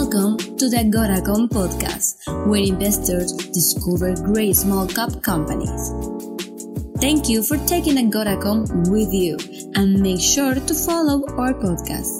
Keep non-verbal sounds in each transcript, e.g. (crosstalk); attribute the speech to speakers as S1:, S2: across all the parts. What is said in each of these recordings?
S1: Welcome to the Agoracom podcast, where investors discover great small cap companies. Thank you for taking Agoracom with you and make sure to follow our podcast.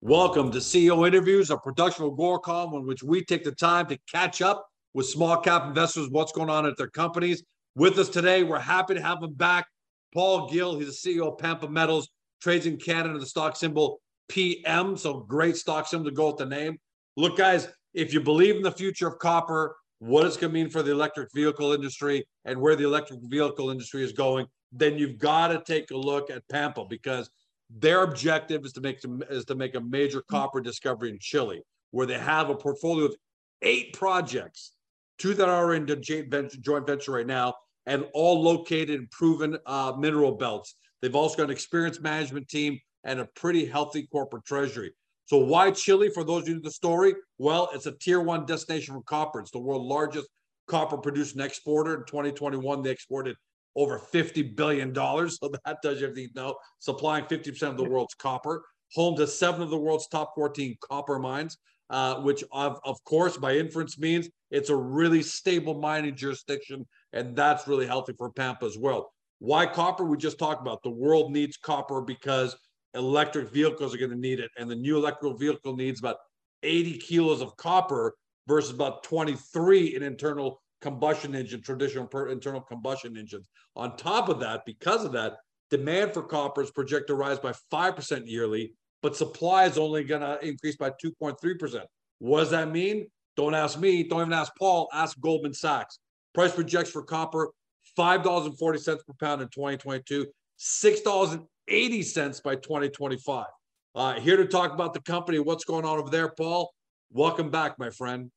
S2: Welcome to CEO Interviews, a production of Agoracom in which we take the time to catch up with small cap investors, what's going on at their companies. With us today, we're happy to have him back. Paul Gill, he's the CEO of Pampa Metals, trades in Canada, the stock symbol PM. So great stock symbol to go with the name. Look, guys, if you believe in the future of copper, what it's going to mean for the electric vehicle industry and where the electric vehicle industry is going, then you've got to take a look at Pampa because their objective is to make is to make a major copper discovery in Chile, where they have a portfolio of eight projects, two that are in the joint venture right now, and all located in proven uh, mineral belts. They've also got an experienced management team and a pretty healthy corporate treasury. So why Chile? For those of you know the story, well, it's a tier one destination for copper. It's the world's largest copper producer and exporter. In 2021, they exported over $50 billion. So that tells you everything you know. Supplying 50% of the world's copper, home to seven of the world's top 14 copper mines, uh, which of, of course by inference means it's a really stable mining jurisdiction. And that's really healthy for Pampa as well. Why copper? We just talked about the world needs copper because electric vehicles are going to need it. And the new electrical vehicle needs about 80 kilos of copper versus about 23 in internal combustion engine, traditional internal combustion engines. On top of that, because of that, demand for copper is projected to rise by 5% yearly, but supply is only going to increase by 2.3%. What does that mean? Don't ask me. Don't even ask Paul. Ask Goldman Sachs. Price projects for copper $5.40 per pound in 2022, $6.80 by 2025. Uh, here to talk about the company, what's going on over there, Paul. Welcome back, my friend.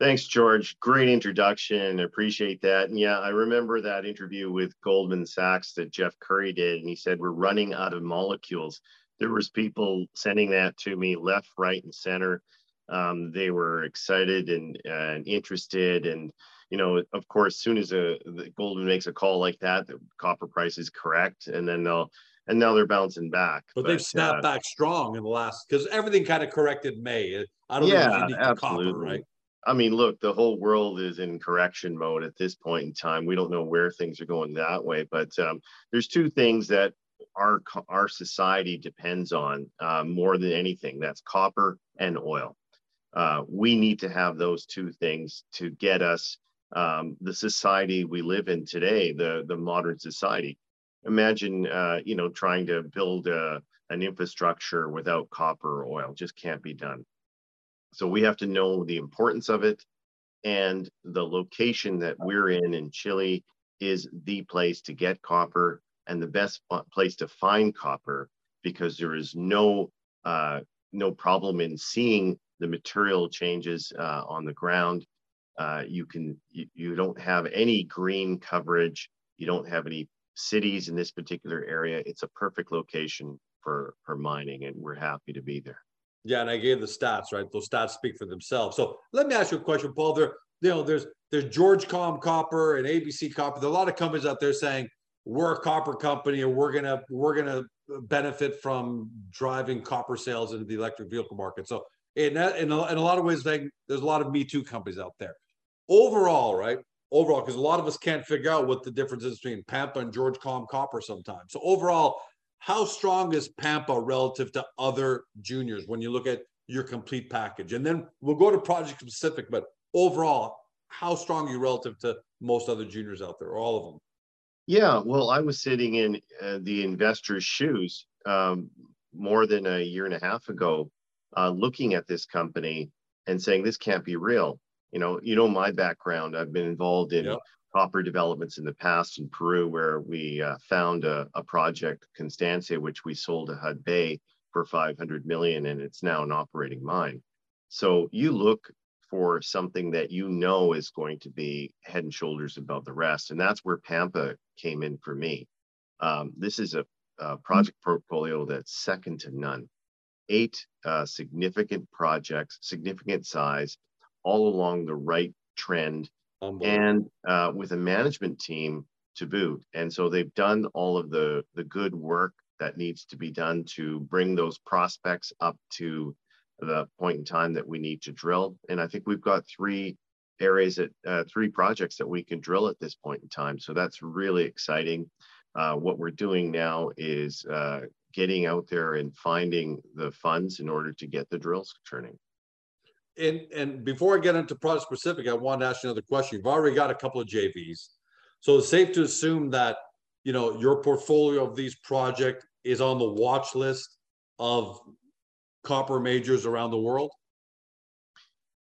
S3: Thanks, George. Great introduction. Appreciate that. And yeah, I remember that interview with Goldman Sachs that Jeff Currie did, and he said we're running out of molecules. There was people sending that to me left, right, and center. Um, they were excited and, and interested, and you know, of course, soon as a Goldman makes a call like that, the copper price is correct, and then they'll and now they're bouncing back.
S2: But, but they've snapped uh, back strong in the last because everything kind of corrected May. I don't know.
S3: yeah,
S2: think
S3: absolutely.
S2: Copper, right?
S3: I mean, look, the whole world is in correction mode at this point in time. We don't know where things are going that way, but um, there's two things that our our society depends on uh, more than anything. That's copper and oil. Uh, we need to have those two things to get us um, the society we live in today, the the modern society. Imagine, uh, you know, trying to build a, an infrastructure without copper or oil. Just can't be done. So we have to know the importance of it, and the location that we're in in Chile is the place to get copper and the best place to find copper because there is no uh, no problem in seeing the material changes uh, on the ground uh, you can you, you don't have any green coverage. You don't have any cities in this particular area. It's a perfect location for for mining, and we're happy to be there.
S2: Yeah, and I gave the stats, right? Those stats speak for themselves. So let me ask you a question, Paul. There, you know, there's there's George Com Copper and ABC Copper. There are a lot of companies out there saying we're a copper company and we're gonna we're gonna benefit from driving copper sales into the electric vehicle market. So in that, in a, in a lot of ways, there's a lot of Me Too companies out there overall, right? Overall, because a lot of us can't figure out what the difference is between Pampa and George Com Copper sometimes. So overall, how strong is Pampa relative to other juniors when you look at your complete package? And then we'll go to project specific, but overall, how strong are you relative to most other juniors out there, or all of them?
S3: Yeah, well, I was sitting in uh, the investor's shoes um, more than a year and a half ago, uh, looking at this company and saying this can't be real you know, you know my background. I've been involved in yep. copper developments in the past in Peru, where we uh, found a, a, project, Constancia, which we sold to Hudbay for 500 million, and it's now an operating mine. So you look for something that you know is going to be head and shoulders above the rest, and that's where Pampa came in for me. Um, this is a, a, project portfolio that's second to none. Eight uh, significant projects, significant size, all along the right trend and uh, with a management team to boot. And so they've done all of the, the good work that needs to be done to bring those prospects up to the point in time that we need to drill. And I think we've got three areas at uh, three projects that we can drill at this point in time. So that's really exciting. Uh, what we're doing now is uh, getting out there and finding the funds in order to get the drills turning.
S2: And and before I get into project specific, I want to ask you another question. You've already got a couple of JVs, so it's safe to assume that you know your portfolio of these projects is on the watch list of copper majors around the world.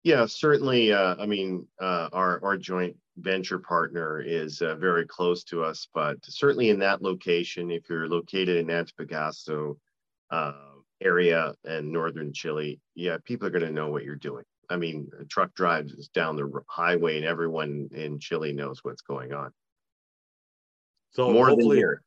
S3: Yeah, certainly. Uh, I mean, uh, our our joint venture partner is uh, very close to us, but certainly in that location, if you're located in Antofagasta uh, area and northern Chile, yeah, people are going to know what you're doing. I mean, a truck drives down the highway, and everyone in Chile knows what's going on.
S2: So more than here.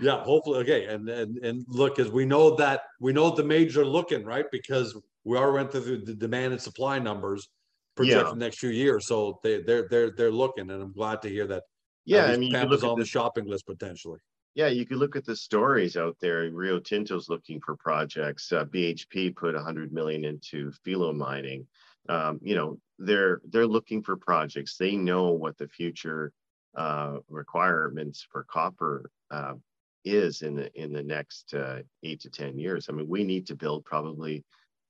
S2: Yeah, hopefully. Okay, and and and look, as we know that we know the majors are looking right because we already went through the demand and supply numbers project yeah. the next few years. So they they're they're they're looking, and I'm glad to hear that.
S3: Yeah, I mean, you
S2: look on the shopping list potentially.
S3: Yeah, you could look at the stories out there. Rio Tinto's looking for projects. Uh, BHP put 100 million into Filo mining. Um, you know, they're they're looking for projects. They know what the future uh, requirements for copper uh, is in the in the next uh, eight to ten years. I mean, we need to build probably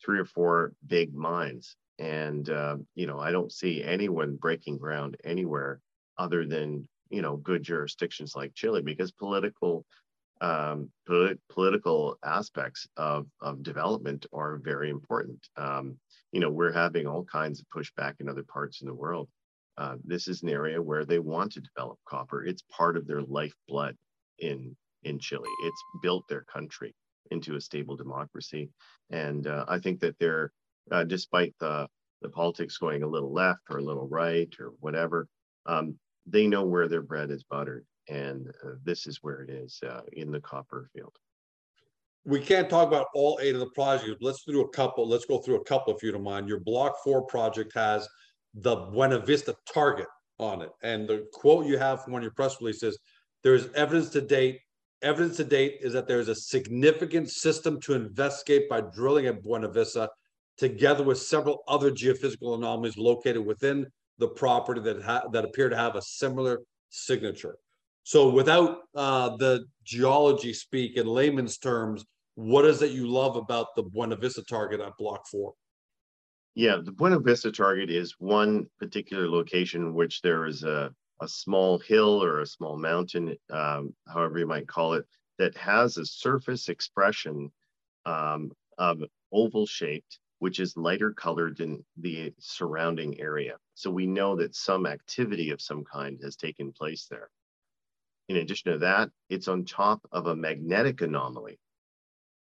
S3: three or four big mines. And, uh, you know, I don't see anyone breaking ground anywhere other than, you know, good jurisdictions like Chile because political um, polit- political aspects of, of development are very important. Um, you know, we're having all kinds of pushback in other parts in the world. Uh, this is an area where they want to develop copper. It's part of their lifeblood in in Chile. It's built their country into a stable democracy. And uh, I think that they're, uh, despite the, the politics going a little left or a little right or whatever, um, they know where their bread is buttered. And uh, this is where it is uh, in the copper field.
S2: We can't talk about all eight of the projects. Let's do a couple. Let's go through a couple if you don't mind. Your Block 4 project has the Buena Vista target on it. And the quote you have from one of your press releases, there is evidence to date Evidence to date is that there is a significant system to investigate by drilling at Buena Vista, together with several other geophysical anomalies located within the property that ha- that appear to have a similar signature. So, without uh, the geology speak in layman's terms, what is it you love about the Buena Vista target at Block Four?
S3: Yeah, the Buena Vista target is one particular location in which there is a a small hill or a small mountain, um, however you might call it, that has a surface expression um, of oval shaped, which is lighter colored than the surrounding area. So we know that some activity of some kind has taken place there. In addition to that, it's on top of a magnetic anomaly,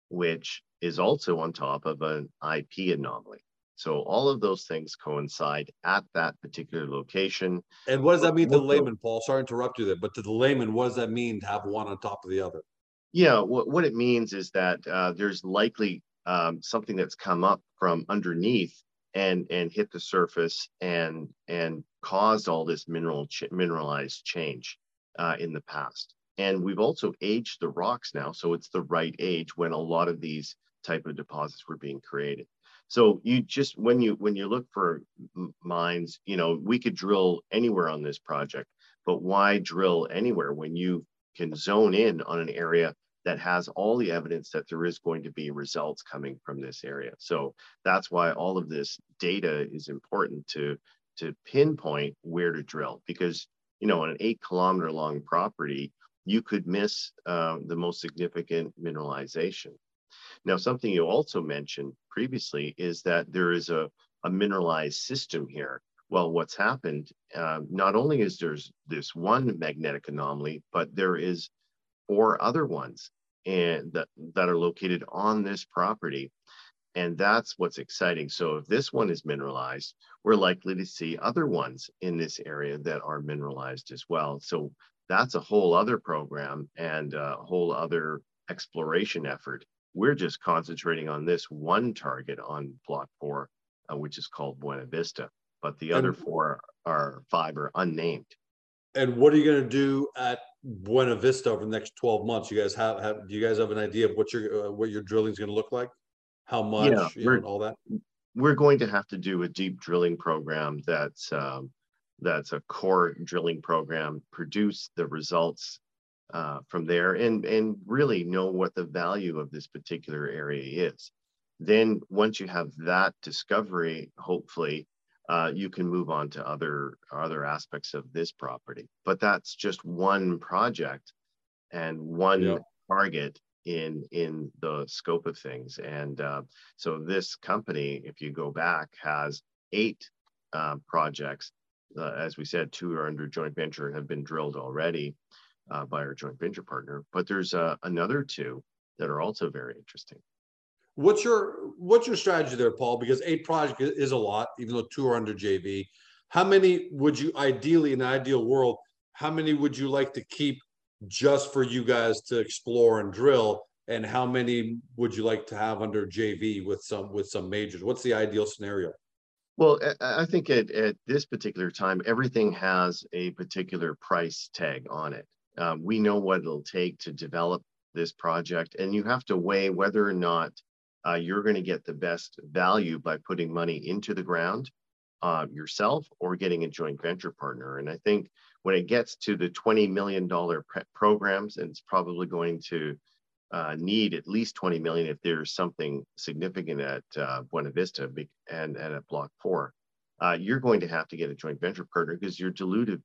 S3: which is also on top of an IP anomaly. So all of those things coincide at that particular location.
S2: And what does that mean to the layman, Paul? Sorry to interrupt you there, but to the layman, what does that mean to have one on top of the other?
S3: Yeah, what, what it means is that uh, there's likely um, something that's come up from underneath and and hit the surface and and caused all this mineral ch- mineralized change uh, in the past. And we've also aged the rocks now, so it's the right age when a lot of these type of deposits were being created. So you just when you when you look for mines, you know, we could drill anywhere on this project, but why drill anywhere when you can zone in on an area that has all the evidence that there is going to be results coming from this area. So that's why all of this data is important to to pinpoint where to drill because you know on an eight kilometer long property you could miss uh, the most significant mineralization now, something you also mentioned previously is that there is a, a mineralized system here. Well, what's happened, uh, not only is there's this one magnetic anomaly, but there is four other ones and that, that are located on this property. And that's what's exciting. So if this one is mineralized, we're likely to see other ones in this area that are mineralized as well. So that's a whole other program and a whole other exploration effort we're just concentrating on this one target on block four, uh, which is called Buena Vista, but the other four are five are unnamed.
S2: And what are you going to do at Buena Vista over the next 12 months? You guys have, have do you guys have an idea of what your uh, what your drilling is going to look like? how much, yeah, you know, all that?
S3: We're going to have to do a deep drilling program that's um, that's a core drilling program, produce the results uh, from there, and and really know what the value of this particular area is. Then once you have that discovery, hopefully uh, you can move on to other other aspects of this property. But that's just one project and one yeah. target in in the scope of things. And uh, so this company, if you go back, has eight uh, projects. Uh, as we said, two are under joint venture and have been drilled already uh, by our joint venture partner. But there's uh, another two that are also very interesting.
S2: What's your what's your strategy there, Paul? Because eight projects is a lot, even though two are under JV. How many would you ideally, in an ideal world, how many would you like to keep just for you guys to explore and drill? And how many would you like to have under JV with some with some majors? What's the ideal scenario?
S3: Well, I think at, at this particular time, everything has a particular price tag on it. Um, we know what it'll take to develop this project, and you have to weigh whether or not uh, you're going to get the best value by putting money into the ground uh, yourself or getting a joint venture partner. And I think when it gets to the $20 million programs, and it's probably going to uh, need at least 20 million if there's something significant at uh, Buena Vista and, and at Block 4, uh, you're going to have to get a joint venture partner because your diluted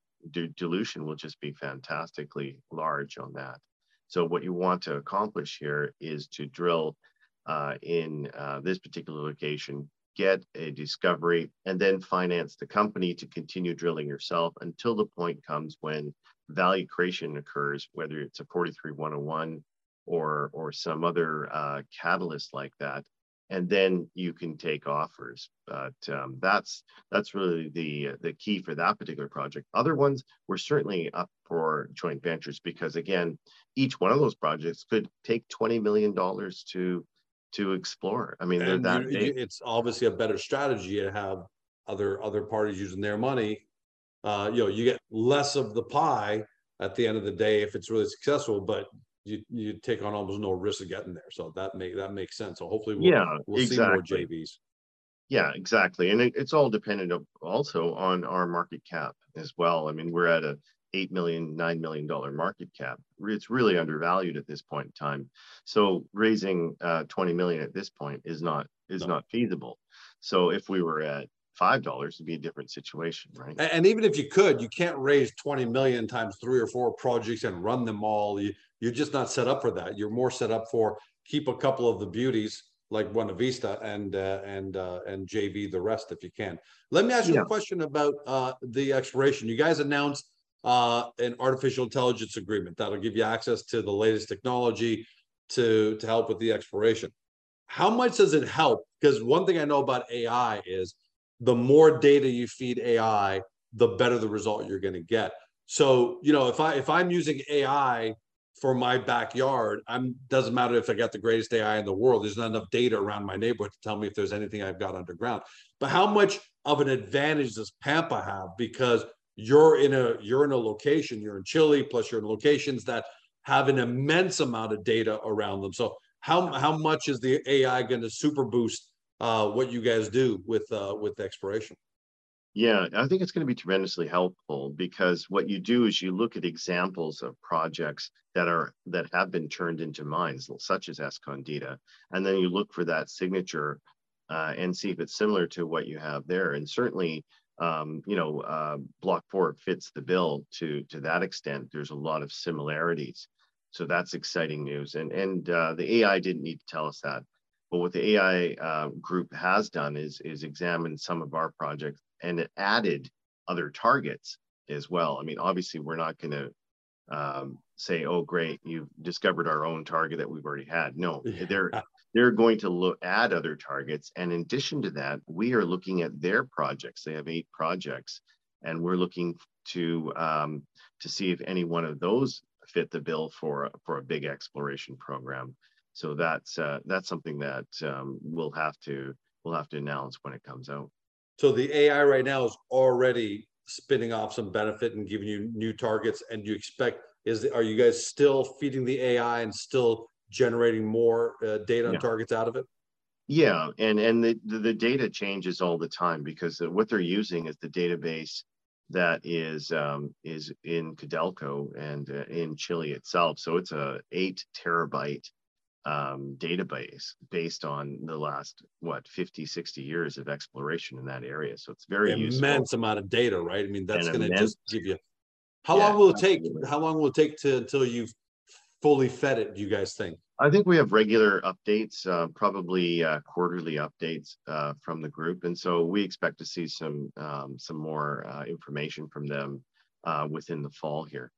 S3: dilution will just be fantastically large on that. So what you want to accomplish here is to drill uh, in uh, this particular location, get a discovery, and then finance the company to continue drilling yourself until the point comes when value creation occurs, whether it's a 43101 or, or some other uh, catalyst like that. And then you can take offers, but um, that's that's really the the key for that particular project. Other ones we're certainly up for joint ventures because again, each one of those projects could take twenty million dollars to to explore. I mean, that
S2: you, it's obviously a better strategy to have other other parties using their money. Uh, you know, you get less of the pie at the end of the day if it's really successful, but you you take on almost no risk of getting there. So that make that makes sense. So hopefully, we'll,
S3: yeah,
S2: we'll
S3: exactly.
S2: see more JVs.
S3: Yeah, exactly, and it, it's all dependent also on our market cap as well. I mean, we're at a eight million, nine million dollar market cap. It's really undervalued at this point in time. So raising uh, 20 million at this point is not is no. not feasible. So if we were at five dollars, it'd be a different situation, right?
S2: And, and, even if you could, you can't raise 20 million times three or four projects and run them all. You you're just not set up for that. You're more set up for keep a couple of the beauties like Buena Vista and uh, and uh, and JV the rest if you can. Let me ask you yeah. a question about uh, the exploration. You guys announced uh, an artificial intelligence agreement that'll give you access to the latest technology to to help with the exploration. How much does it help? Because one thing I know about AI is the more data you feed AI, the better the result you're going to get. So you know if I if I'm using AI for my backyard, I'm doesn't matter if I got the greatest AI in the world. There's not enough data around my neighborhood to tell me if there's anything I've got underground. But how much of an advantage does Pampa have? Because you're in a you're in a location you're in chile plus you're in locations that have an immense amount of data around them. So how how much is the ai going to super boost uh, what you guys do with uh, with exploration?
S3: Yeah i think it's going to be tremendously helpful because what you do is you look at examples of projects that are that have been turned into mines such as escondida and then you look for that signature uh, and see if it's similar to what you have there. And certainly um, you know, uh, Block Four fits the bill to to that extent. There's a lot of similarities, so that's exciting news. And and uh, the AI didn't need to tell us that, but what the AI uh, group has done is is examined some of our projects and it added other targets as well. I mean, obviously, we're not going to um, say, "Oh, great, you've discovered our own target that we've already had." No, yeah. (laughs) they're they're going to look add other targets. And in addition to that, we are looking at their projects. They have eight projects, and we're looking to um, to see if any one of those fit the bill for for a big exploration program. So that's uh, that's something that um, we'll have to we'll have to announce when it comes out.
S2: So the AI right now is already spinning off some benefit and giving you new targets, and you expect is are you guys still feeding the AI and still generating more uh, data yeah. and targets out of it?
S3: Yeah, and and the, the data changes all the time because what they're using is the database that is um, is in Codelco and uh, in Chile itself. So it's a eight terabyte um, database based on the last what 50 60 years of exploration in that area so it's very
S2: immense
S3: useful.
S2: amount of data right i mean that's going to just give you how yeah, long will it take absolutely. how long will it take to until you've fully fed it do you guys think
S3: i think we have regular updates uh, probably uh, quarterly updates uh, from the group and so we expect to see some um, some more uh, information from them uh, within the fall here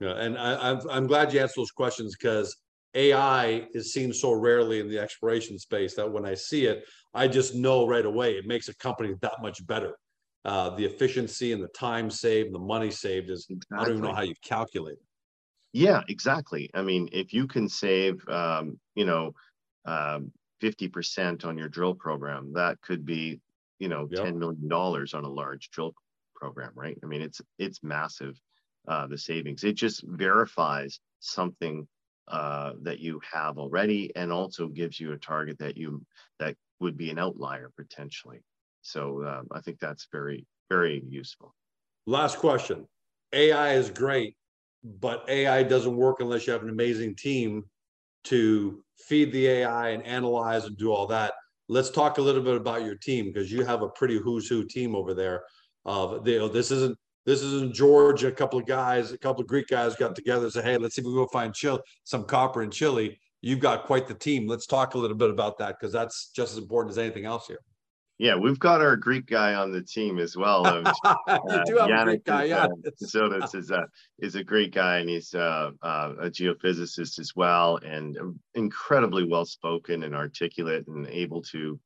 S2: yeah and I, I'm, I'm glad you asked those questions because AI is seen so rarely in the exploration space that when I see it, I just know right away it makes a company that much better. Uh, the efficiency and the time saved, the money saved is exactly. I don't even know how you calculate it.
S3: Yeah, exactly. I mean, if you can save, um, you know, um, 50% on your drill program, that could be, you know, yep. $10 million on a large drill program, right? I mean, it's it's massive, uh, the savings. It just verifies something uh, that you have already and also gives you a target that you that would be an outlier potentially so um, i think that's very very useful
S2: last question ai is great but ai doesn't work unless you have an amazing team to feed the ai and analyze and do all that let's talk a little bit about your team because you have a pretty who's who team over there uh, they, this isn't this is in Georgia. A couple of guys, a couple of Greek guys got together and said, "Hey, let's see if we go find some copper in Chile." You've got quite the team. Let's talk a little bit about that because that's just as important as anything else here.
S3: Yeah, we've got our Greek guy on the team as well.
S2: Um, (laughs) you do have uh, a Greek guy, yeah.
S3: So that's is a is a great guy, and he's uh, uh, a geophysicist as well, and incredibly well spoken and articulate, and able to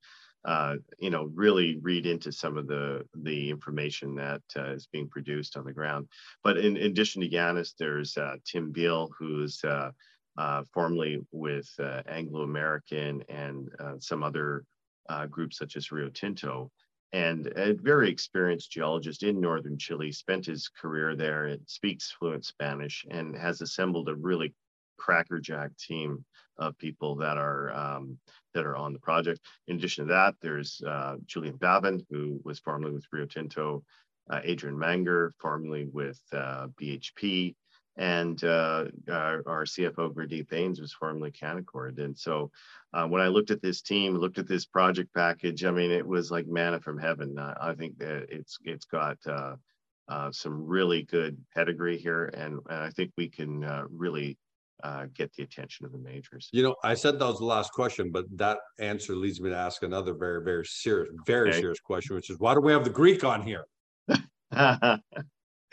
S3: uh, you know, really read into some of the the information that uh, is being produced on the ground. But in, in addition to Yanis, there's uh, Tim Beal, who's uh, uh, formerly with Anglo American and some other groups such as Rio Tinto, and a very experienced geologist in northern Chile. Spent his career there, and speaks fluent Spanish, and has assembled a really crackerjack team of people that are um, that are on the project. In addition to that, there's uh, Julian Babin, who was formerly with Rio Tinto, uh, Adrian Manger, formerly with uh, BHP, and uh, our, our, CFO Gurdeep Bains was formerly Canaccord. And so, uh, when I looked at this team, looked at this project package, I mean, it was like manna from heaven. I think that it's it's got uh, some really good pedigree here, and, and I think we can really uh, get the attention of the majors.
S2: You know, I said that was the last question, but that answer leads me to ask another very, very serious, very okay. serious question, which is why do we have the Greek on here? (laughs)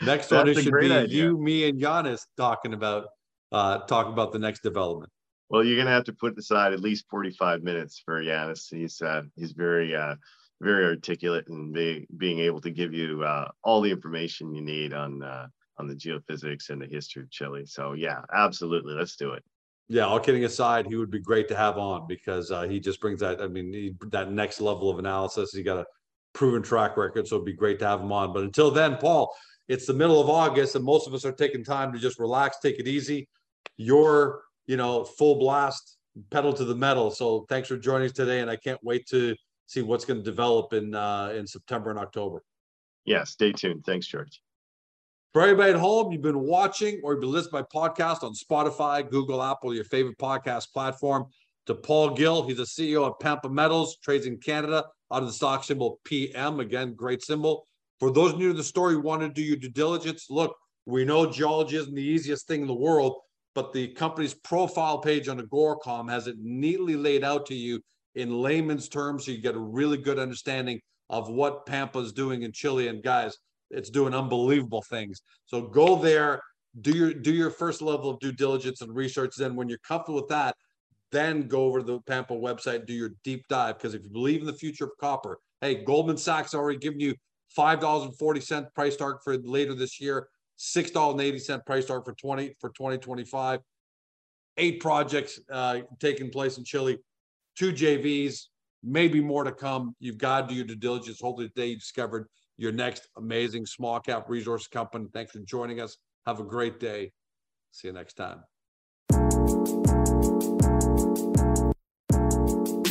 S2: next one it should be idea. you, me, and Yanis talking about uh, talking about the next development.
S3: Well, you're gonna have to put aside at least 45 minutes for Yanis. He's uh, he's very uh, very articulate and be, being able to give you uh, all the information you need on uh, on the geophysics and the history of Chile. So yeah, absolutely, let's do it.
S2: Yeah, all kidding aside, he would be great to have on because uh, he just brings that. I mean, he, that next level of analysis. He got a proven track record, so it'd be great to have him on. But until then, Paul, it's the middle of August, and most of us are taking time to just relax, take it easy. You're, you know, full blast, pedal to the metal. So thanks for joining us today, and I can't wait to see what's going to develop in uh, in September and October.
S3: Yeah, stay tuned. Thanks, George.
S2: For everybody at home, you've been watching or you've been listening to my podcast on Spotify, Google, Apple, your favorite podcast platform. To Paul Gill, he's the CEO of Pampa Metals, trades in Canada out of the stock symbol PM. Again, great symbol. For those new to the story, want to do your due diligence. Look, we know geology isn't the easiest thing in the world, but the company's profile page on the Agoracom has it neatly laid out to you in layman's terms, so you get a really good understanding of what Pampa is doing in Chile. And guys, it's doing unbelievable things. So go there, do your do your first level of due diligence and research. Then when you're comfortable with that, then go over to the Pampa website, do your deep dive. Because if you believe in the future of copper, hey, Goldman Sachs already given you five dollars and forty cent price target for later this year, six dollars and eighty cent price target for twenty for twenty twenty five. Eight projects uh, taking place in Chile, two JVs, maybe more to come. You've got to do your due diligence. Hopefully, today you discovered your next amazing small cap resource company. Thanks for joining us. Have a great day. See you next time.